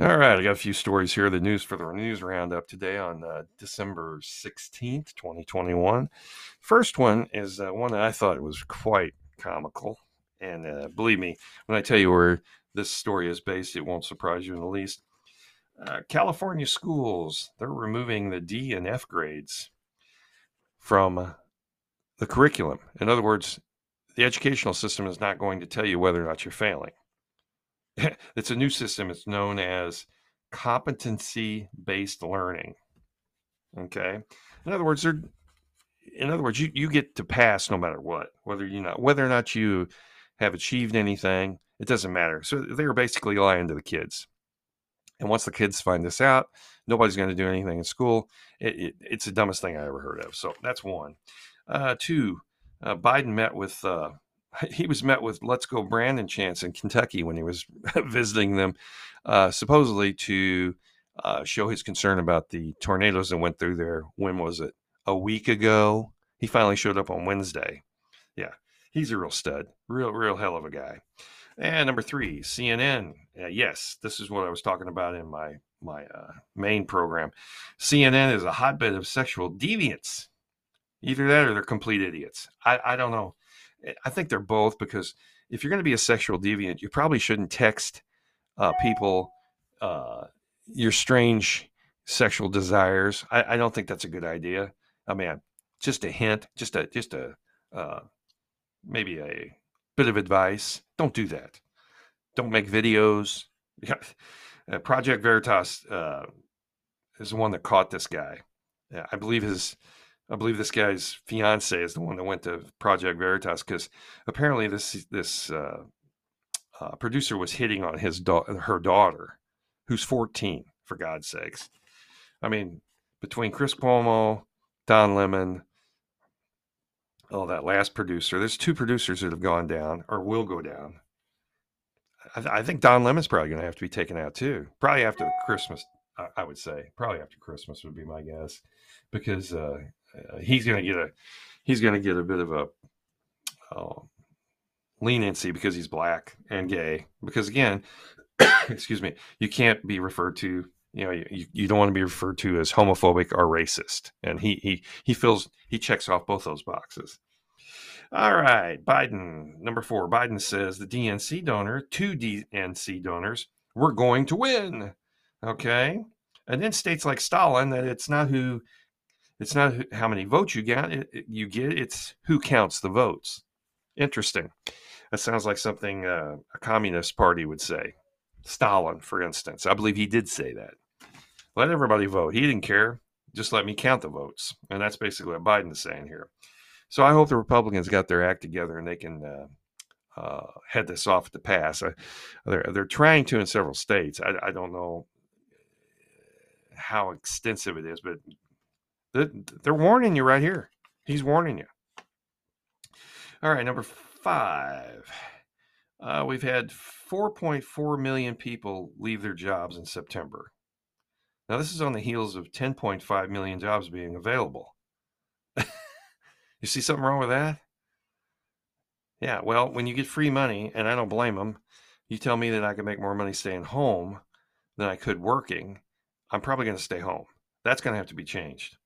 All right, I got a few stories here. The news for the news roundup today on uh, December 16th, 2021. First one is uh, one that I thought was quite comical. And uh, believe me, when I tell you where this story is based, it won't surprise you in the least. Uh, California schools, they're removing the D and F grades from the curriculum. In other words, the educational system is not going to tell you whether or not you're failing. it's a new system. It's known as competency based learning. Okay. In other words, they're in other words, you, you get to pass no matter what, whether you not whether or not you have achieved anything, it doesn't matter. So they're basically lying to the kids. And once the kids find this out, nobody's going to do anything in school. It, it, it's the dumbest thing I ever heard of. So that's one. Uh, two, uh, Biden met with uh, he was met with Let's Go Brandon chants in Kentucky when he was visiting them, uh, supposedly to uh, show his concern about the tornadoes that went through there. When was it? A week ago. He finally showed up on Wednesday. Yeah, he's a real stud, real, real hell of a guy. And number three, CNN. Uh, yes, this is what I was talking about in my my uh, main program. CNN is a hotbed of sexual deviance. Either that or they're complete idiots. I, I don't know. I think they're both because if you're going to be a sexual deviant, you probably shouldn't text uh, people uh, your strange sexual desires. I, I, don't think that's a good idea. I mean, just a hint, just a just a uh, maybe a bit of advice. Don't do that. Don't make videos. Uh, Project Veritas uh, is the one that caught this guy. I believe his I believe this guy's fiance is the one that went to Project Veritas because apparently this this uh, uh, producer was hitting on his da- her daughter, who's 14. For God's sakes, I mean, between Chris Cuomo, Don Lemon, oh, that last producer, there's two producers that have gone down or will go down. I, I think Don Lemon's probably going to have to be taken out too. Probably after Christmas, I, I, would say. Probably after Christmas would be my guess, because uh, uh, he's going to get a he's going to get a bit of a uh, leniency because he's black and gay. Because again, excuse me, you can't be referred to. You know, you, you don't want to be referred to as homophobic or racist, and he he he feels he checks off both those boxes. All right, Biden number four. Biden says the DNC donor, two DNC donors, we're going to win. Okay, and then states like Stalin that it's not who it's not how many votes you get, you get. It's who counts the votes. Interesting. That sounds like something uh, a communist party would say. Stalin, for instance, I believe he did say that. Let everybody vote. He didn't care. Just let me count the votes, and that's basically what Biden is saying here. So I hope the Republicans got their act together and they can uh, uh, head this off to pass. Uh, they're they're trying to in several states. I, I don't know how extensive it is, but they're warning you right here. He's warning you. All right, number five. Uh, we've had 4.4 million people leave their jobs in September. Now, this is on the heels of 10.5 million jobs being available. you see something wrong with that? Yeah, well, when you get free money, and I don't blame them, you tell me that I can make more money staying home than I could working, I'm probably going to stay home. That's going to have to be changed.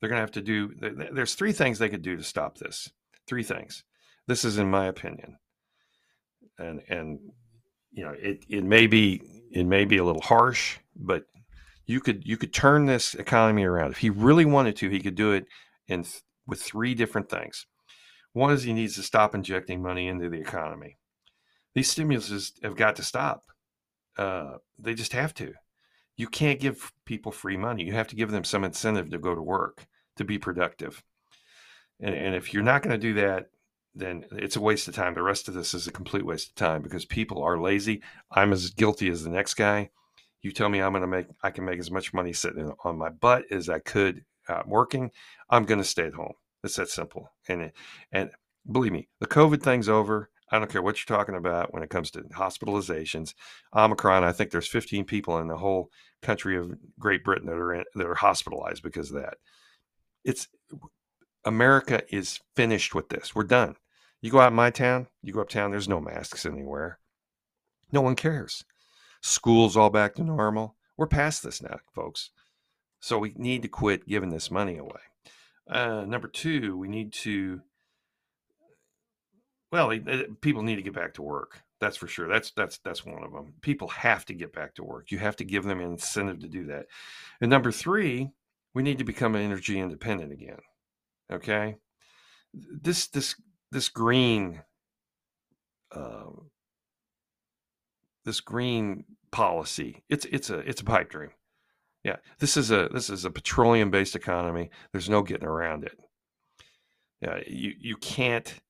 They're going to have to do, there's three things they could do to stop this. Three things. This is in my opinion. And, and, you know, it, it may be, it may be a little harsh, but you could, you could turn this economy around. If he really wanted to, he could do it in, with three different things. One is he needs to stop injecting money into the economy. These stimuluses have got to stop. Uh, they just have to you can't give people free money. You have to give them some incentive to go to work, to be productive. And, and if you're not going to do that, then it's a waste of time. The rest of this is a complete waste of time because people are lazy. I'm as guilty as the next guy. You tell me I'm going to make, I can make as much money sitting on my butt as I could uh, working. I'm going to stay at home. It's that simple. And and believe me, the COVID thing's over. I don't care what you're talking about when it comes to hospitalizations. Omicron, I think there's 15 people in the whole country of Great Britain that are in, that are hospitalized because of that. It's America is finished with this. We're done. You go out in my town, you go uptown, there's no masks anywhere. No one cares. School's all back to normal. We're past this now, folks. So we need to quit giving this money away. Uh, number two, we need to, well, people need to get back to work. That's for sure. That's that's that's one of them. People have to get back to work. You have to give them an incentive to do that. And number three, we need to become energy independent again. Okay, this this this green uh, this green policy it's it's a it's a pipe dream yeah this is a this is a petroleum based economy there's no getting around it yeah you you can't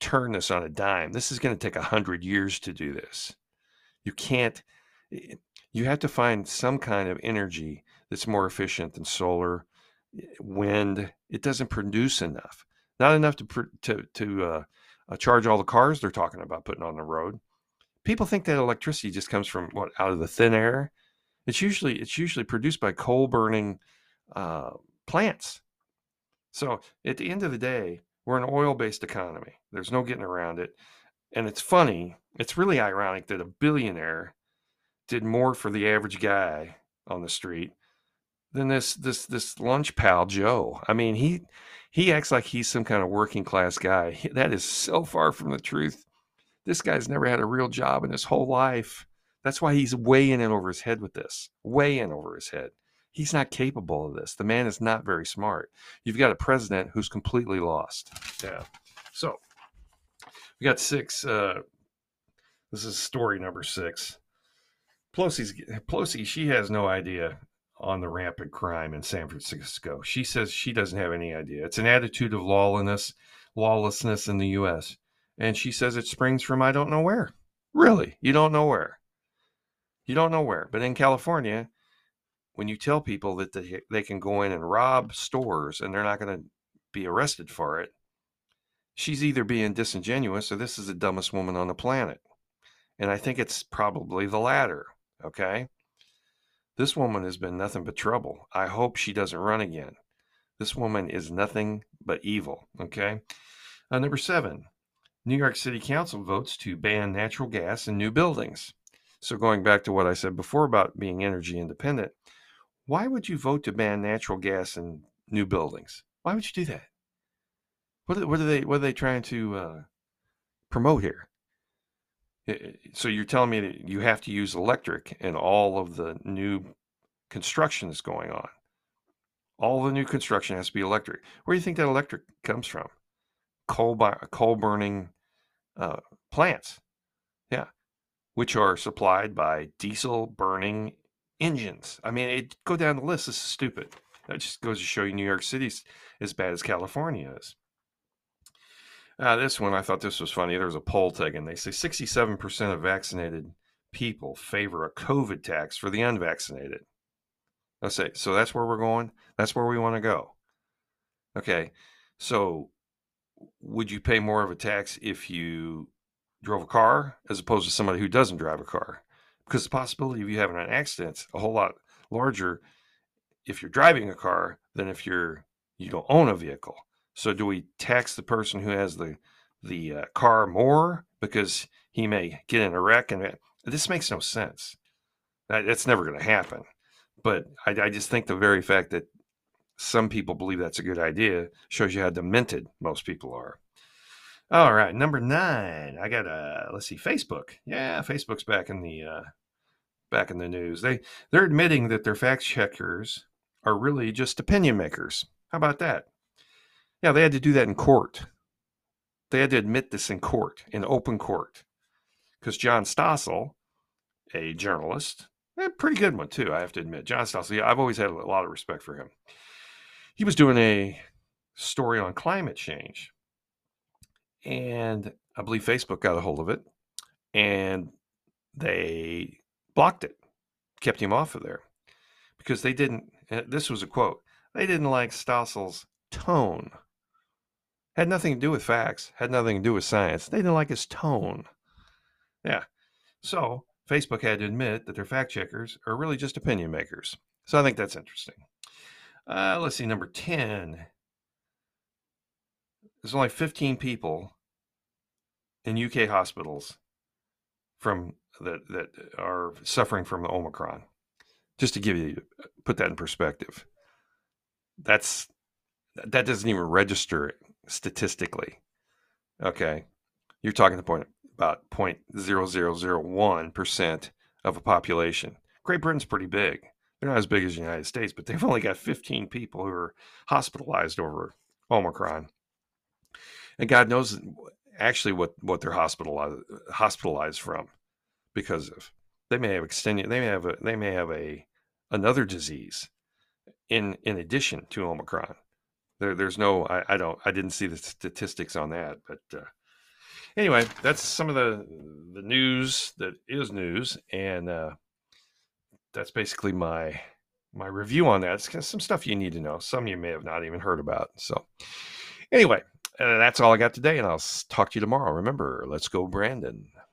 turn this on a dime this is going to take a hundred years to do this you can't you have to find some kind of energy that's more efficient than solar eh, wind it doesn't produce enough not enough to to to uh, uh, charge all the cars they're talking about putting on the road. People think that electricity just comes from what out of the thin air. It's usually it's usually produced by coal burning uh, plants. So at the end of the day, we're an oil based economy. There's no getting around it. And it's funny, it's really ironic that a billionaire did more for the average guy on the street than this this this lunch pal Joe. I mean, he he acts like he's some kind of working class guy. That is so far from the truth. This guy's never had a real job in his whole life. That's why he's way in and over his head with this. Way in over his head. He's not capable of this. The man is not very smart. You've got a president who's completely lost. Yeah. So we got six. Uh, this is story number six. Pelosi's Pelosi. She has no idea on the rampant crime in San Francisco. She says she doesn't have any idea. It's an attitude of lawlessness, lawlessness in the U.S. And she says it springs from I don't know where. Really, you don't know where. You don't know where. But in California, when you tell people that they, they can go in and rob stores and they're not going to be arrested for it, she's either being disingenuous or this is the dumbest woman on the planet. And I think it's probably the latter. Okay. This woman has been nothing but trouble. I hope she doesn't run again. This woman is nothing but evil. Okay. Uh, number seven, New York City Council votes to ban natural gas in new buildings. So, going back to what I said before about being energy independent, why would you vote to ban natural gas in new buildings? Why would you do that? What are, what are they what are they trying to uh, promote here? So you're telling me that you have to use electric in all of the new construction that's going on. All the new construction has to be electric. Where do you think that electric comes from? Coal, by, coal burning uh, plants, yeah, which are supplied by diesel burning engines. I mean, it go down the list. This is stupid. That just goes to show you New York City's as bad as California is. Uh, this one, I thought this was funny. There was a poll taken. They say 67% of vaccinated people favor a COVID tax for the unvaccinated. I say, so that's where we're going. That's where we want to go. Okay. So would you pay more of a tax if you drove a car as opposed to somebody who doesn't drive a car? Because the possibility of you having an accident a whole lot larger if you're driving a car than if you're you don't own a vehicle. So do we tax the person who has the the uh, car more because he may get in a wreck? And this makes no sense. That, that's never going to happen. But I, I just think the very fact that some people believe that's a good idea shows you how demented most people are. All right, number nine. I got a let's see, Facebook. Yeah, Facebook's back in the uh, back in the news. They they're admitting that their fact checkers are really just opinion makers. How about that? Yeah, they had to do that in court. They had to admit this in court, in open court. Because John Stossel, a journalist, a pretty good one too, I have to admit. John Stossel, yeah, I've always had a lot of respect for him. He was doing a story on climate change. And I believe Facebook got a hold of it and they blocked it, kept him off of there because they didn't. This was a quote. They didn't like Stossel's tone had nothing to do with facts, had nothing to do with science. They didn't like his tone. Yeah. So Facebook had to admit that their fact checkers are really just opinion makers. So I think that's interesting. Uh, let's see, number 10. There's only 15 people in UK hospitals from that that are suffering from the Omicron. Just to give you put that in perspective, that's that doesn't even register statistically. Okay, you're talking the point about point zero zero zero one percent of a population. Great Britain's pretty big. They're not as big as the United States, but they've only got 15 people who are hospitalized over Omicron. And God knows actually what, what they're hospitalized hospitalized from because of. They may have extended they may have a they may have a another disease in in addition to Omicron. There, there's no I, I don't I didn't see the statistics on that, but uh, anyway, that's some of the the news that is news, and uh, that's basically my my review on that. It's some stuff you need to know. Some you may have not even heard about. So anyway, uh, that's all I got today, and I'll talk to you tomorrow. Remember, let's go, Brandon.